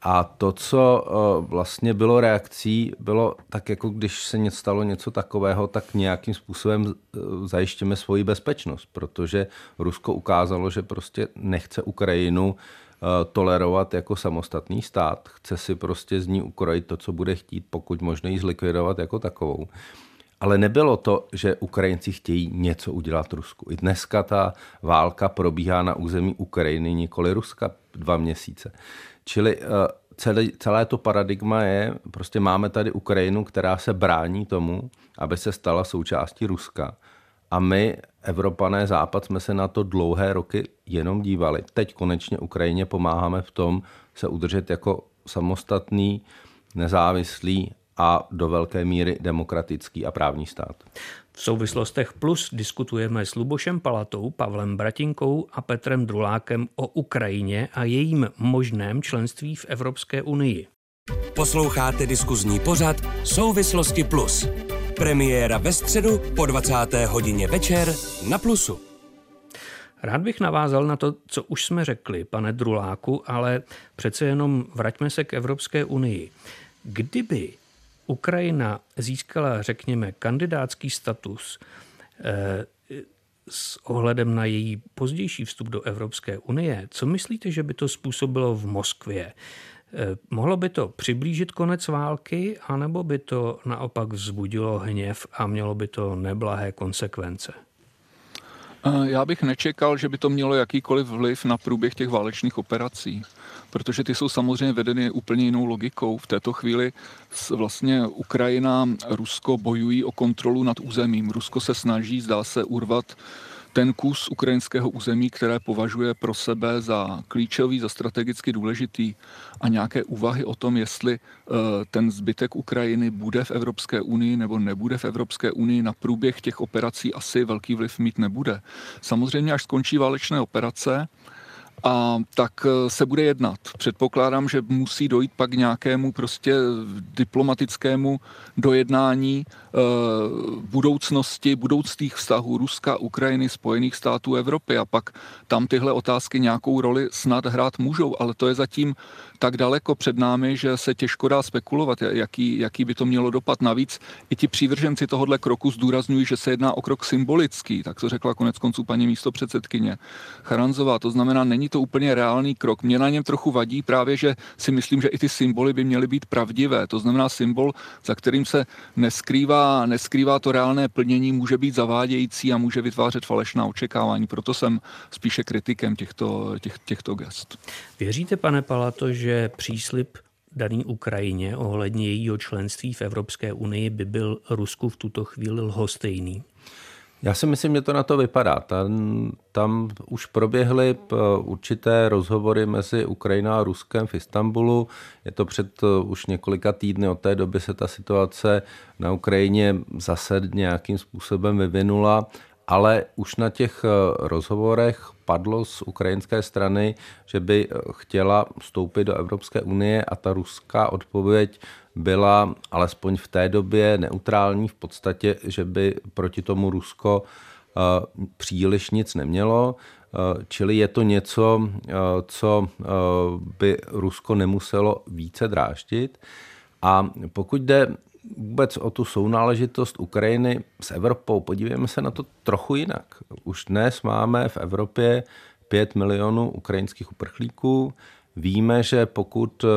A to, co eh, vlastně bylo reakcí, bylo tak, jako když se stalo něco takového, tak nějakým způsobem eh, zajištěme svoji bezpečnost, protože Rusko ukázalo, že prostě nechce Ukrajinu eh, tolerovat jako samostatný stát. Chce si prostě z ní ukrojit to, co bude chtít, pokud možno ji zlikvidovat jako takovou. Ale nebylo to, že Ukrajinci chtějí něco udělat Rusku. I dneska ta válka probíhá na území Ukrajiny, nikoli Ruska, dva měsíce. Čili eh, celé, celé to paradigma je, prostě máme tady Ukrajinu, která se brání tomu, aby se stala součástí Ruska. A my, Evropané Západ, jsme se na to dlouhé roky jenom dívali. Teď konečně Ukrajině pomáháme v tom se udržet jako samostatný, nezávislý a do velké míry demokratický a právní stát. V souvislostech plus diskutujeme s Lubošem Palatou, Pavlem Bratinkou a Petrem Drulákem o Ukrajině a jejím možném členství v Evropské unii. Posloucháte diskuzní pořad Souvislosti plus. Premiéra ve středu po 20. hodině večer na Plusu. Rád bych navázal na to, co už jsme řekli, pane Druláku, ale přece jenom vraťme se k Evropské unii. Kdyby Ukrajina získala, řekněme, kandidátský status eh, s ohledem na její pozdější vstup do Evropské unie, co myslíte, že by to způsobilo v Moskvě? Eh, mohlo by to přiblížit konec války, anebo by to naopak vzbudilo hněv a mělo by to neblahé konsekvence? Eh, já bych nečekal, že by to mělo jakýkoliv vliv na průběh těch válečných operací protože ty jsou samozřejmě vedeny úplně jinou logikou. V této chvíli vlastně Ukrajina, Rusko bojují o kontrolu nad územím. Rusko se snaží, zdá se, urvat ten kus ukrajinského území, které považuje pro sebe za klíčový, za strategicky důležitý a nějaké úvahy o tom, jestli eh, ten zbytek Ukrajiny bude v Evropské unii nebo nebude v Evropské unii, na průběh těch operací asi velký vliv mít nebude. Samozřejmě, až skončí válečné operace, a tak eh, se bude jednat. Předpokládám, že musí dojít pak nějakému prostě diplomatickému dojednání budoucnosti, budoucích vztahů Ruska, Ukrajiny, Spojených států Evropy a pak tam tyhle otázky nějakou roli snad hrát můžou, ale to je zatím tak daleko před námi, že se těžko dá spekulovat, jaký, jaký by to mělo dopad. Navíc i ti přívrženci tohohle kroku zdůrazňují, že se jedná o krok symbolický, tak to řekla konec konců paní místo předsedkyně Charanzová. To znamená, není to úplně reálný krok. Mě na něm trochu vadí právě, že si myslím, že i ty symboly by měly být pravdivé. To znamená symbol, za kterým se neskrývá, neskrývá to reálné plnění, může být zavádějící a může vytvářet falešná očekávání. Proto jsem spíše kritikem těchto, těch, těchto gest. Věříte, pane Palato, že příslip daný Ukrajině ohledně jejího členství v Evropské unii by byl Rusku v tuto chvíli lhostejný? Já si myslím, že to na to vypadá. Tam, tam už proběhly eh, určité rozhovory mezi Ukrajinou a Ruskem v Istanbulu. Je to před eh, už několika týdny. Od té doby se ta situace na Ukrajině zase nějakým způsobem vyvinula ale už na těch eh, rozhovorech padlo z ukrajinské strany, že by chtěla vstoupit do Evropské unie a ta ruská odpověď byla alespoň v té době neutrální v podstatě, že by proti tomu Rusko eh, příliš nic nemělo, eh, čili je to něco, eh, co by Rusko nemuselo více dráždit. A pokud jde vůbec o tu sounáležitost Ukrajiny s Evropou, podívejme se na to trochu jinak. Už dnes máme v Evropě 5 milionů ukrajinských uprchlíků, Víme, že pokud eh,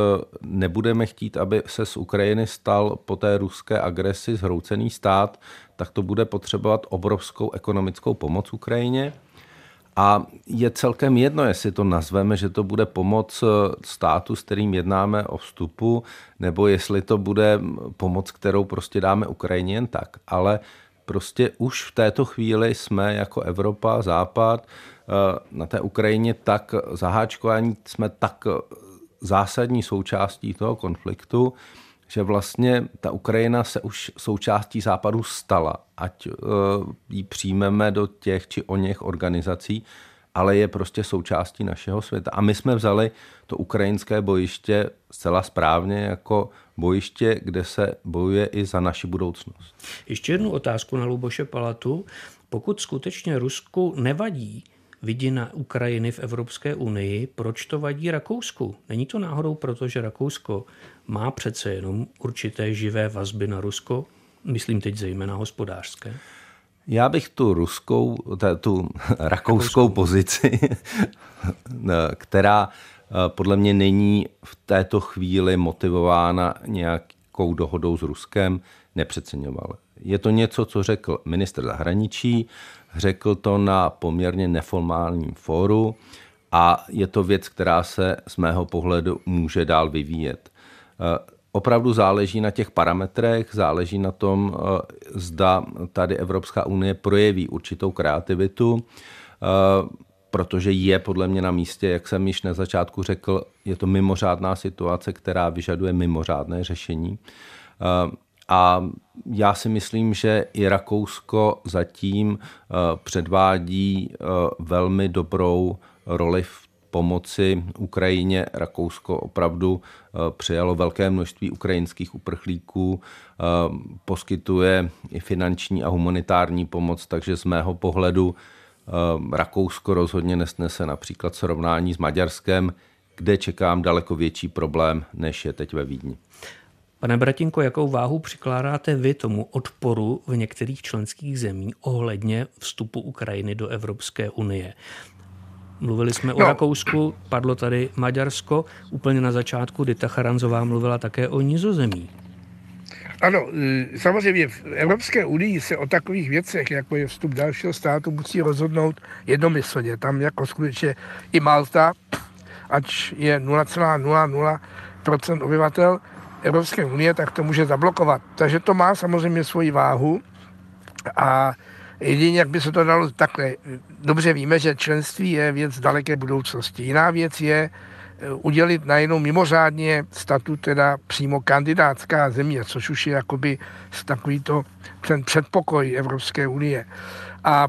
nebudeme chtít, aby se z Ukrajiny stal po té ruské agresi zhroucený stát, tak to bude potřebovat obrovskou ekonomickou pomoc Ukrajině. A je celkem jedno, jestli to nazveme, že to bude pomoc eh, státu, s kterým jednáme o vstupu, nebo jestli to bude pomoc, kterou prostě dáme Ukrajině jen tak. Ale prostě už v této chvíli jsme jako Evropa, Západ na té Ukrajině tak zaháčkování, jsme tak zásadní součástí toho konfliktu, že vlastně ta Ukrajina se už součástí západu stala, ať ji přijmeme do těch či o něch organizací, ale je prostě součástí našeho světa. A my jsme vzali to ukrajinské bojiště zcela správně jako bojiště, kde se bojuje i za naši budoucnost. Ještě jednu otázku na Luboše Palatu. Pokud skutečně Rusku nevadí vidina Ukrajiny v Evropské unii, proč to vadí Rakousku? Není to náhodou proto, že Rakousko má přece jenom určité živé vazby na Rusko, myslím teď zejména hospodářské? Já bych tu ruskou, tu (laughs) rakouskou pozici, (laughs) která eh, podle mě není v této chvíli motivována nějakou dohodou s Ruskem, nepřeceňoval. Je to něco, co řekl ministr zahraničí, řekl to na poměrně neformálním fóru a je to věc, která se z mého pohledu může dál vyvíjet. Opravdu záleží na těch parametrech, záleží na tom, eh, zda tady Evropská unie projeví určitou kreativitu, eh, protože je podle mě na místě, jak jsem již na začátku řekl, je to mimořádná situace, která vyžaduje mimořádné řešení. Eh, a já si myslím, že i Rakousko zatím předvádí velmi dobrou roli v pomoci Ukrajině Rakousko opravdu eh, přijalo velké množství ukrajinských uprchlíků, eh, poskytuje i finanční a humanitární pomoc, takže z mého pohledu eh, Rakousko rozhodně nesnese například srovnání s Maďarskem, kde čekám daleko větší problém, než je teď ve Vídni. Pane Bratinko, jakou váhu přikládáte vy tomu odporu v některých členských zemích ohledně vstupu Ukrajiny do Evropské unie? Mluvili jsme no. o Rakousku, padlo tady Maďarsko. Úplně na začátku Dita Charanzová mluvila také o Nizozemí. Ano, e, samozřejmě v Evropské unii se o takových věcech, jako je vstup dalšího státu, musí rozhodnout jednomyslně. Tam jako skutečně i Malta, ač je 0,00% obyvatel Evropské unie, tak to může zablokovat. Takže to má samozřejmě svoji váhu a Jedině, jak by se to dalo takhle. Dobře víme, že členství je věc daleké budoucnosti. Jiná věc je eh, udělit najednou mimořádně statut teda přímo kandidátská země, což už je jakoby takový to ten předpokoj Evropské unie. A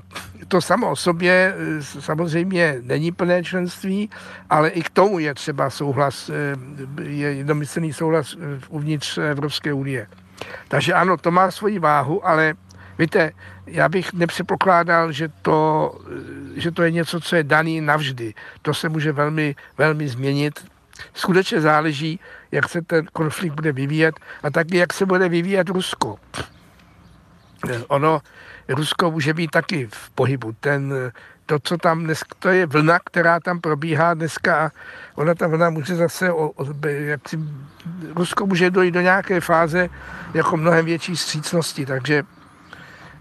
to samo o sobě eh, samozřejmě není plné členství, ale i k tomu je třeba souhlas, eh, je jednomyslný souhlas uvnitř Evropské unie. Takže ano, to má svoji váhu, ale Víte, já bych nepředpokládal, že to, že to je něco, co je daný navždy. To se může velmi, velmi změnit. Skutečně záleží, jak se ten konflikt bude vyvíjet a taky, jak se bude vyvíjet Rusko. Ono, Rusko může být taky v pohybu. Ten, to, co tam dnes, to je vlna, která tam probíhá dneska a ona ta vlna může zase, o, o, jak si, Rusko může dojít do nějaké fáze jako mnohem větší střícnosti, takže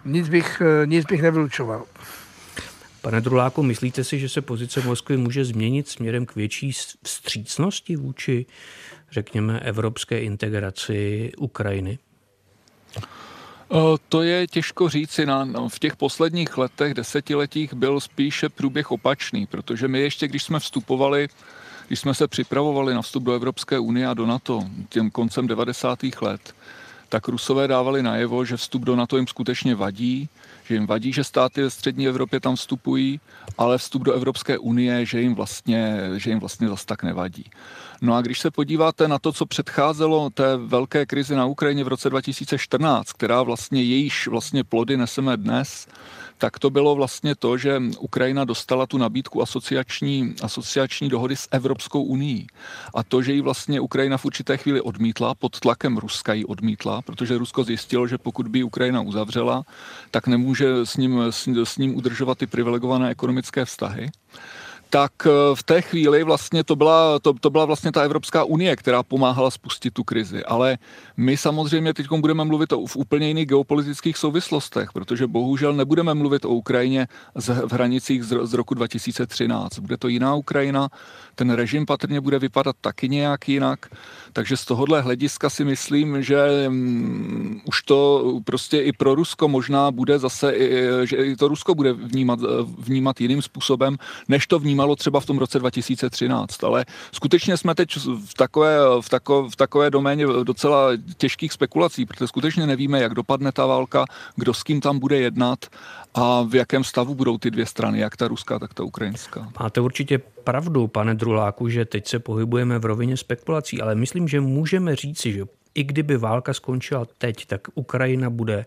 nic bych, eh, nic bych nevylučoval. Pane Druláku, myslíte si, že se pozice Moskvy může změnit směrem k větší vstřícnosti vůči, řekněme, evropské integraci Ukrajiny? Eh, to je těžko říci. Na, v těch posledních letech, desetiletích byl spíše průběh opačný, protože my ještě, když jsme vstupovali, když jsme se připravovali na vstup do Evropské unie a do NATO těm koncem 90. let, tak Rusové dávali najevo, že vstup do NATO jim skutečně vadí, že jim vadí, že státy ve střední Evropě tam vstupují, ale vstup do Evropské unie, že jim vlastně, že jim vlastně zas tak nevadí. No a když se podíváte na to, co předcházelo té velké krizi na Ukrajině v roce 2014, která vlastně jejíž vlastně plody neseme dnes, tak to bylo vlastně to, že Ukrajina dostala tu nabídku asociační, asociační dohody s Evropskou unii. A to, že ji vlastně Ukrajina v určité chvíli odmítla, pod tlakem Ruska ji odmítla, protože Rusko zjistilo, že pokud by Ukrajina uzavřela, tak nemůže s ním, s, s ním udržovat ty privilegované ekonomické vztahy tak eh, v té chvíli vlastně to byla, to, to byla vlastně ta Evropská unie, která pomáhala spustit tu krizi. Ale my samozřejmě teď budeme mluvit o, v úplně jiných geopolitických souvislostech, protože bohužel nebudeme mluvit o Ukrajině z, v hranicích z, z roku 2013. Bude to jiná Ukrajina, ten režim patrně bude vypadat taky nějak jinak. Takže z tohohle hlediska si myslím, že um, už to prostě i pro Rusko možná bude zase, že i to Rusko bude vnímat, vnímat jiným způsobem, než to vnímalo třeba v tom roce 2013. Ale skutečně jsme teď v takové, v takové, v takové doméně docela těžkých spekulací, protože skutečně nevíme, jak dopadne ta válka, kdo s kým tam bude jednat a v jakém stavu budou ty dvě strany, jak ta ruská, tak ta ukrajinská. Máte určitě pravdu, pane Druláku, že teď se pohybujeme v rovině spekulací, ale myslím, že můžeme říci, že i kdyby válka skončila teď, tak Ukrajina bude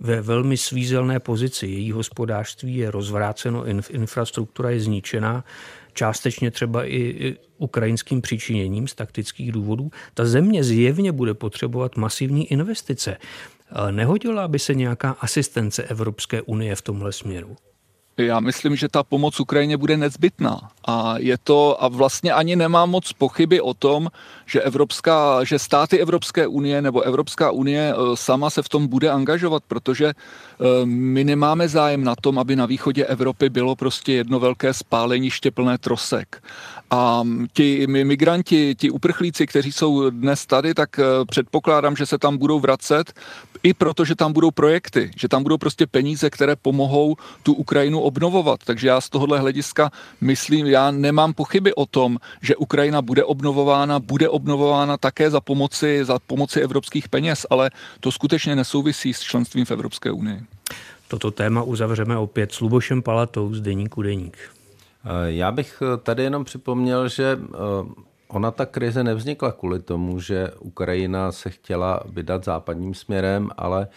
ve velmi svízelné pozici. Její hospodářství je rozvráceno, infrastruktura je zničená, částečně třeba i ukrajinským přičiněním z taktických důvodů. Ta země zjevně bude potřebovat masivní investice. Nehodila by se nějaká asistence Evropské unie v tomhle směru? Já myslím, že ta pomoc Ukrajině bude nezbytná. A je to, a vlastně ani nemám moc pochyby o tom, že, Evropská, že státy Evropské unie nebo Evropská unie e, sama se v tom bude angažovat, protože e, my nemáme zájem na tom, aby na východě Evropy bylo prostě jedno velké spáleniště plné trosek. A ti migranti, ti uprchlíci, kteří jsou dnes tady, tak e, předpokládám, že se tam budou vracet, i proto, že tam budou projekty, že tam budou prostě peníze, které pomohou tu Ukrajinu obnovovat. Takže já z tohohle hlediska myslím, já nemám pochyby o tom, že Ukrajina bude obnovována, bude obnovována také za pomoci, za pomoci evropských peněz, ale to skutečně nesouvisí s členstvím v Evropské unii. Toto téma uzavřeme opět s Lubošem Palatou z Deníku Deník. Já bych tady jenom připomněl, že eh, Ona ta krize nevznikla kvůli tomu, že Ukrajina se chtěla vydat západním směrem, ale eh,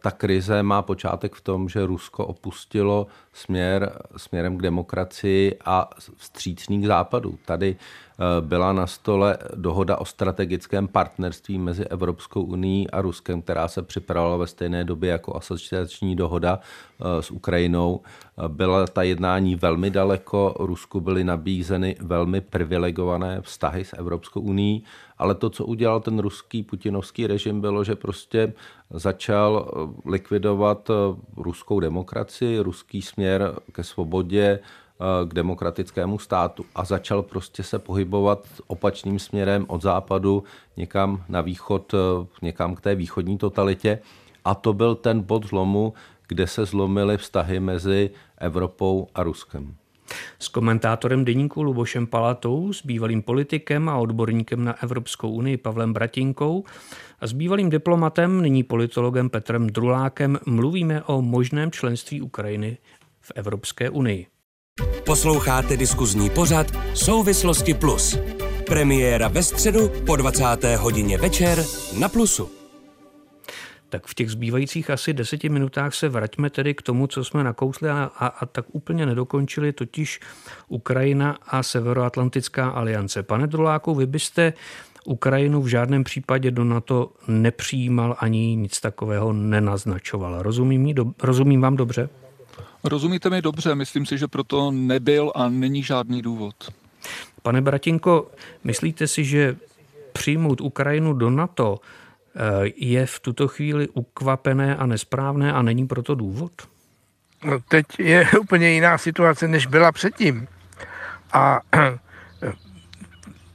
ta krize má počátek v tom, že Rusko opustilo směr směrem k demokracii a vstřícný k západu. Tady Eh, byla na stole dohoda o strategickém partnerství mezi Evropskou unii a Ruskem, která se připravovala ve stejné době jako asociační dohoda eh, s Ukrajinou. Eh, byla ta jednání velmi daleko, Rusku byly nabízeny velmi privilegované vztahy s Evropskou unii, ale to, co udělal ten ruský putinovský režim, bylo, že prostě začal likvidovat ruskou demokracii, ruský směr ke svobodě, Eh, k demokratickému státu a začal prostě se pohybovat opačným směrem od západu někam na východ, eh, někam k té východní totalitě. A to byl ten bod zlomu, kde se zlomily vztahy mezi Evropou a Ruskem. S komentátorem deníku Lubošem Palatou, s bývalým politikem a odborníkem na Evropskou unii Pavlem Bratinkou a s bývalým diplomatem, nyní politologem Petrem Drulákem mluvíme o možném členství Ukrajiny v Evropské unii. Posloucháte diskuzní pořad Souvislosti Plus. Premiéra ve středu po 20. hodině večer na Plusu. Tak v těch zbývajících asi deseti minutách se vraťme tedy k tomu, co jsme nakousli a, a, a tak úplně nedokončili, totiž Ukrajina a Severoatlantická aliance. Pane Druláku, vy byste Ukrajinu v žádném případě do NATO nepřijímal ani nic takového nenaznačoval. Rozumím, do, rozumím vám dobře? Rozumíte mi dobře, myslím si, že proto nebyl a není žádný důvod. Pane Bratinko, myslíte si, že přijmout Ukrajinu do NATO eh, je v tuto chvíli ukvapené a nesprávné a není proto důvod? No, teď je (laughs) úplně jiná situace, než byla předtím. A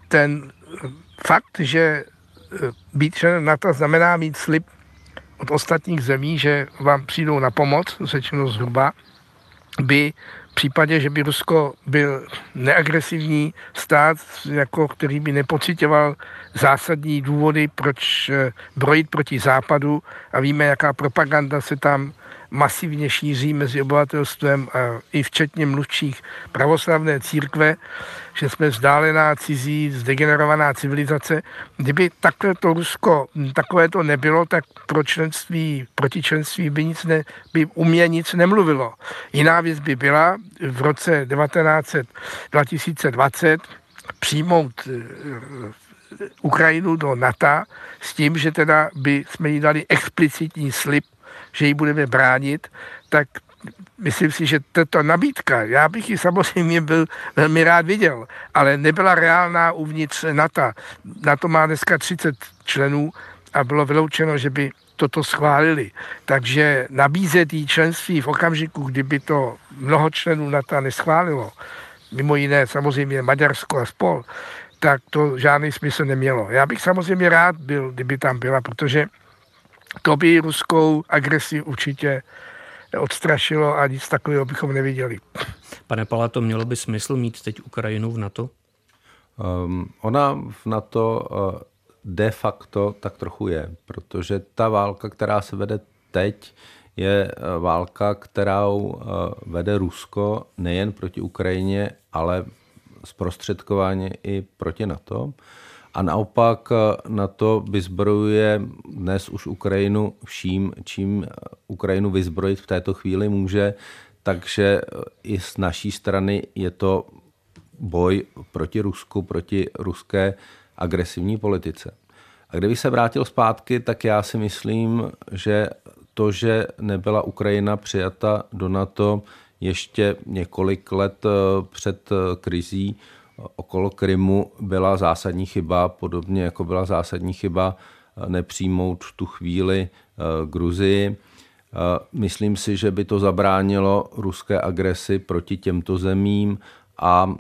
ten fakt, že eh, být členem NATO znamená mít slib od ostatních zemí, že vám přijdou na pomoc, řečeno zhruba, by v případě, že by Rusko byl neagresivní stát, jako který by nepocitoval zásadní důvody, proč eh, brojit proti západu a víme, jaká propaganda se tam masivně šíří mezi obyvatelstvem a i včetně mluvčích pravoslavné církve, že jsme vzdálená cizí, zdegenerovaná civilizace. Kdyby takhle to Rusko, takové to nebylo, tak pro členství, proti členství by, nic ne, by u mě nic nemluvilo. Jiná věc by byla v roce 19, 2020 přijmout eh, Ukrajinu do NATO s tím, že teda by jsme jí dali explicitní slib že ji budeme bránit, tak myslím si, že tato nabídka, já bych ji samozřejmě byl velmi rád viděl, ale nebyla reálná uvnitř NATO. NATO má dneska 30 členů a bylo vyloučeno, že by toto schválili. Takže nabízet jí členství v okamžiku, kdyby to mnoho členů NATO neschválilo, mimo jiné samozřejmě Maďarsko a spol, tak to žádný smysl nemělo. Já bych samozřejmě rád byl, kdyby tam byla, protože to by ruskou agresi určitě odstrašilo a nic takového bychom neviděli. Pane Palato, mělo by smysl mít teď Ukrajinu v NATO? Um, ona v NATO uh, de facto tak trochu je, protože ta válka, která se vede teď, je uh, válka, kterou uh, vede Rusko nejen proti Ukrajině, ale zprostředkovaně i proti NATO. A naopak na to vyzbrojuje dnes už Ukrajinu vším, čím Ukrajinu vyzbrojit v této chvíli může. Takže i z naší strany je to boj proti Rusku, proti ruské agresivní politice. A kdybych se vrátil zpátky, tak já si myslím, že to, že nebyla Ukrajina přijata do NATO ještě několik let před krizí, okolo Krymu byla zásadní chyba, podobně jako byla zásadní chyba eh, nepřijmout v tu chvíli eh, Gruzii. Eh, myslím si, že by to zabránilo ruské agresi proti těmto zemím a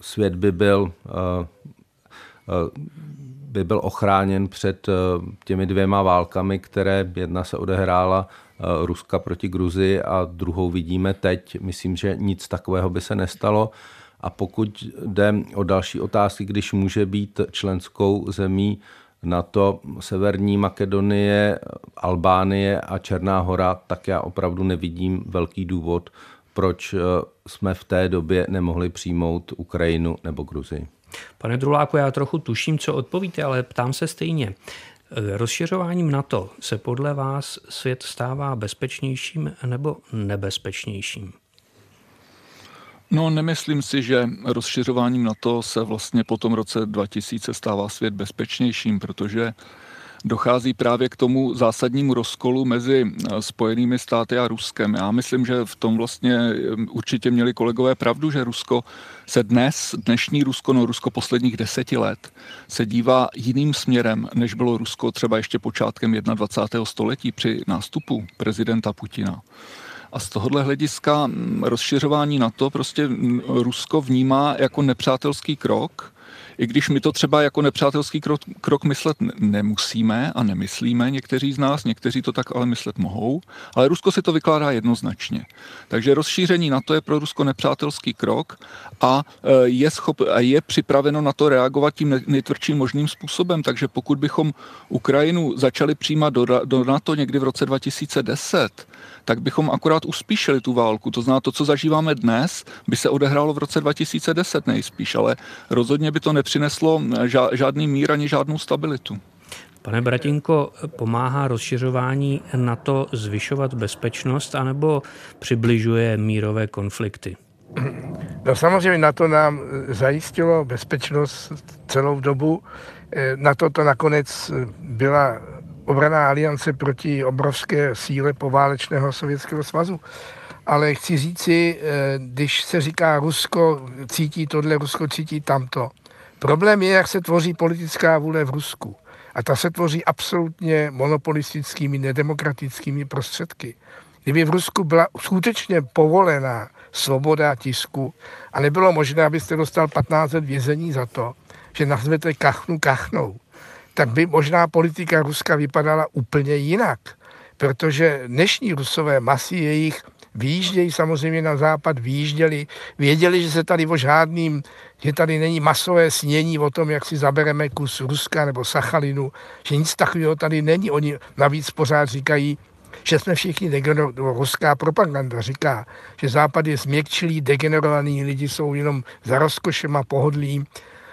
svět by byl, by byl ochráněn před těmi dvěma válkami, které jedna se odehrála Ruska proti Gruzii a druhou vidíme teď. Myslím, že nic takového by se nestalo. A pokud jde o další otázky, když může být členskou zemí NATO Severní Makedonie, Albánie a Černá hora, tak já opravdu nevidím velký důvod, proč eh, jsme v té době nemohli přijmout Ukrajinu nebo Gruzii. Pane Druláku, já trochu tuším, co odpovíte, ale ptám se stejně. Eh, rozšiřováním NATO se podle vás svět stává bezpečnějším nebo nebezpečnějším? No, nemyslím si, že rozšiřováním NATO se vlastně po tom roce 2000 stává svět bezpečnějším, protože dochází právě k tomu zásadnímu rozkolu mezi eh, Spojenými státy a Ruskem. Já myslím, že v tom vlastně eh, určitě měli kolegové pravdu, že Rusko se dnes, dnešní Rusko, no Rusko posledních deseti let, se dívá jiným směrem, než bylo Rusko třeba ještě počátkem 21. století při nástupu prezidenta Putina. A z tohohle hlediska mm, rozšiřování NATO prostě mm, Rusko vnímá jako nepřátelský krok, i když my to třeba jako nepřátelský krok, krok myslet nemusíme a nemyslíme, někteří z nás, někteří to tak ale myslet mohou, ale Rusko si to vykládá jednoznačně. Takže rozšíření na to je pro Rusko nepřátelský krok a e, je, schop, a je připraveno na to reagovat tím nejtvrdším možným způsobem. Takže pokud bychom Ukrajinu začali přijímat do, do NATO někdy v roce 2010, tak bychom akorát uspíšili tu válku. To znamená, to, co zažíváme dnes, by se odehrálo v roce 2010 nejspíš, ale rozhodně by to nepřineslo žádný mír ani žádnou stabilitu. Pane Bratinko, pomáhá rozšiřování na to zvyšovat bezpečnost anebo přibližuje mírové konflikty? No samozřejmě na to nám zajistilo bezpečnost celou dobu. Na to to nakonec byla obraná aliance proti obrovské síle poválečného Sovětského svazu. Ale chci říci, eh, když se říká Rusko cítí tohle, Rusko cítí tamto. Problém je, jak se tvoří politická vůle v Rusku. A ta se tvoří absolutně monopolistickými, nedemokratickými prostředky. Kdyby v Rusku byla skutečně povolená svoboda tisku a nebylo možné, abyste dostal 15 let vězení za to, že nazvete kachnu kachnou, tak by možná politika Ruska vypadala úplně jinak. Protože dnešní rusové masy jejich výjíždějí samozřejmě na západ, výjížděli, věděli, že se tady o žádným, že tady není masové snění o tom, jak si zabereme kus Ruska nebo Sachalinu, že nic takového tady není. Oni navíc pořád říkají, že jsme všichni degenerovaní, ruská propaganda říká, že západ je změkčilý, degenerovaný, lidi jsou jenom za rozkošem a pohodlím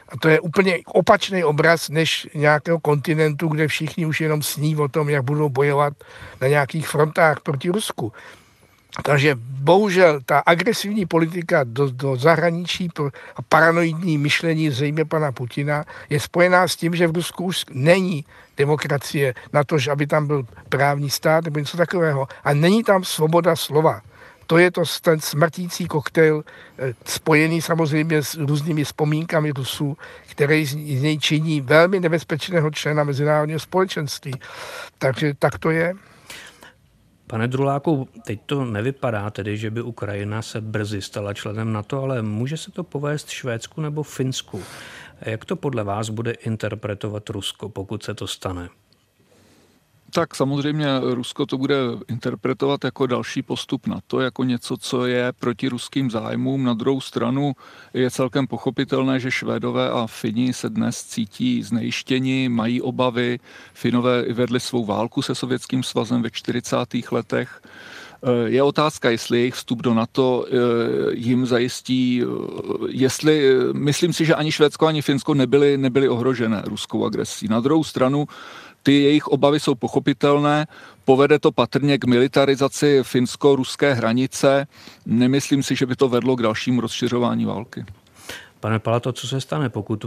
a to je úplně opačný obraz než nějakého kontinentu, kde všichni už jenom sní o tom, jak budou bojovat na nějakých frontách proti Rusku. Takže bohužel ta agresivní politika do, do zahraničí a paranoidní myšlení zřejmě pana Putina je spojená s tím, že v Rusku už není demokracie na to, aby tam byl právní stát nebo něco takového. A není tam svoboda slova. To je to ten smrtící koktejl, eh, spojený samozřejmě s různými vzpomínkami Rusů, které z něj činí velmi nebezpečného člena mezinárodního společenství. Takže tak to je. Pane Druláku, teď to nevypadá tedy, že by Ukrajina se brzy stala členem NATO, ale může se to povést Švédsku nebo Finsku. Jak to podle vás bude interpretovat Rusko, pokud se to stane? Tak samozřejmě Rusko to bude interpretovat jako další postup na to, jako něco, co je proti ruským zájmům. Na druhou stranu je celkem pochopitelné, že Švédové a Fini se dnes cítí znejištěni, mají obavy. Finové vedli svou válku se Sovětským svazem ve 40. letech. Je otázka, jestli jejich vstup do NATO eh, jim zajistí, eh, jestli, myslím si, že ani Švédsko, ani Finsko nebyly, nebyly ohrožené ruskou agresí. Na druhou stranu ty jejich obavy jsou pochopitelné. Povede to patrně k militarizaci finsko-ruské hranice. Nemyslím si, že by to vedlo k dalšímu rozšiřování války. Pane Palato, co se stane, pokud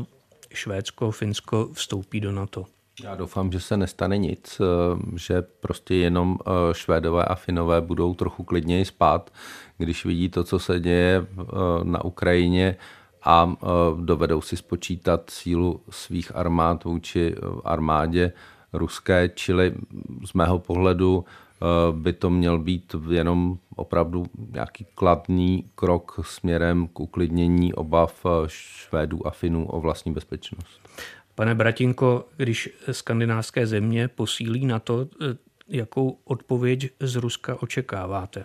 Švédsko, Finsko vstoupí do NATO? Já doufám, že se nestane nic, eh, že prostě jenom eh, Švédové a Finové budou trochu klidněji spát, když vidí to, co se děje eh, na Ukrajině a dovedou si spočítat sílu svých armád vůči armádě ruské, čili z mého pohledu by to měl být jenom opravdu nějaký kladný krok směrem k uklidnění obav Švédů a Finů o vlastní bezpečnost. Pane Bratinko, když skandinávské země posílí na to, eh, jakou odpověď z Ruska očekáváte?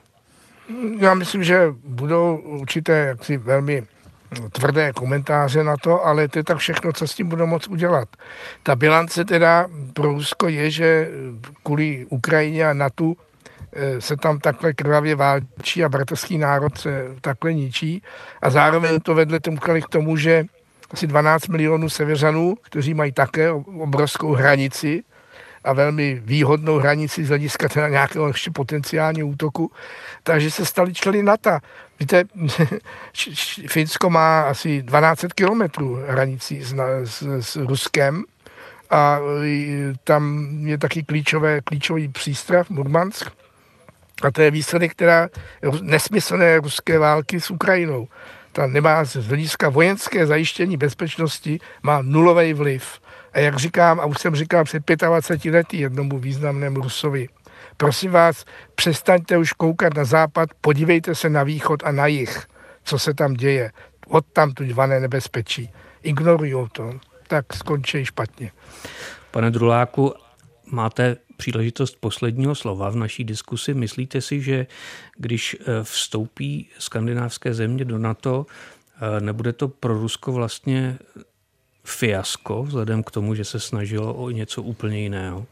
Já myslím, že budou určité jaksi velmi tvrdé komentáře na to, ale to je tak všechno, co s tím budou moct udělat. Ta bilance teda pro Rusko je, že kvůli Ukrajině a NATO eh, se tam takhle krvavě válčí a bratrský národ se takhle ničí a zároveň to vedle tomu k tomu, že asi 12 milionů severanů, kteří mají také obrovskou hranici, a velmi výhodnou hranici z hlediska teda nějakého ještě potenciálního útoku, takže se stali členy NATO. Víte, (laughs) Finsko má asi 12 kilometrů hranicí s, s, s Ruskem a tam je taky klíčové, klíčový přístrav Murmansk, a to je výsledek teda nesmyslné ruské války s Ukrajinou. Ta nemá z hlediska vojenské zajištění bezpečnosti má nulový vliv. A jak říkám, a už jsem říkal před 25 lety jednomu významnému Rusovi, prosím vás, přestaňte už koukat na západ, podívejte se na východ a na jih, co se tam děje. Od tam tu dvané nebezpečí. Ignorují to, tak skončí špatně. Pane Druláku, máte příležitost posledního slova v naší diskusi. Myslíte si, že když eh, vstoupí skandinávské země do NATO, eh, nebude to pro Rusko vlastně fiasko, vzhledem k tomu, že se snažilo o něco úplně jiného?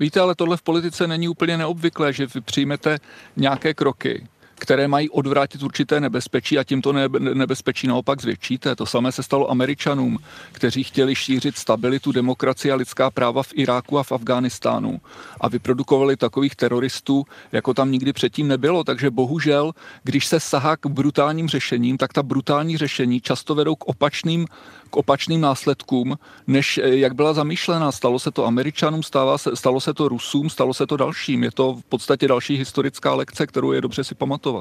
Víte, ale tohle v politice není úplně neobvyklé, že vy přijmete nějaké kroky, které mají odvrátit určité nebezpečí a tímto nebezpečí naopak zvětšíte. To samé se stalo Američanům, kteří chtěli šířit stabilitu, demokracii a lidská práva v Iráku a v Afghánistánu a vyprodukovali takových teroristů, jako tam nikdy předtím nebylo. Takže bohužel, když se sahá k brutálním řešením, tak ta brutální řešení často vedou k opačným k opačným následkům, než eh, jak byla zamýšlená. Stalo se to Američanům, stalo se, stalo se to Rusům, stalo se to dalším. Je to v podstatě další historická lekce, kterou je dobře si pamatovat.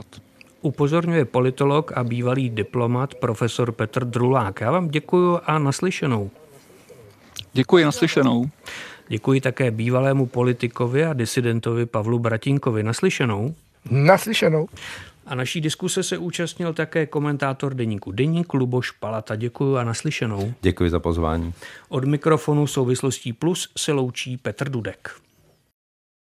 Upozorňuje politolog a bývalý diplomat profesor Petr Drulák. Já vám děkuji a naslyšenou. Děkuji, naslyšenou. Děkuji také bývalému politikovi a disidentovi Pavlu Bratinkovi. Naslyšenou. Naslyšenou. A naší diskuse se účastnil také komentátor deníku Deník Luboš Palata. Děkuji a naslyšenou. Děkuji za pozvání. Od mikrofonu souvislostí plus se loučí Petr Dudek.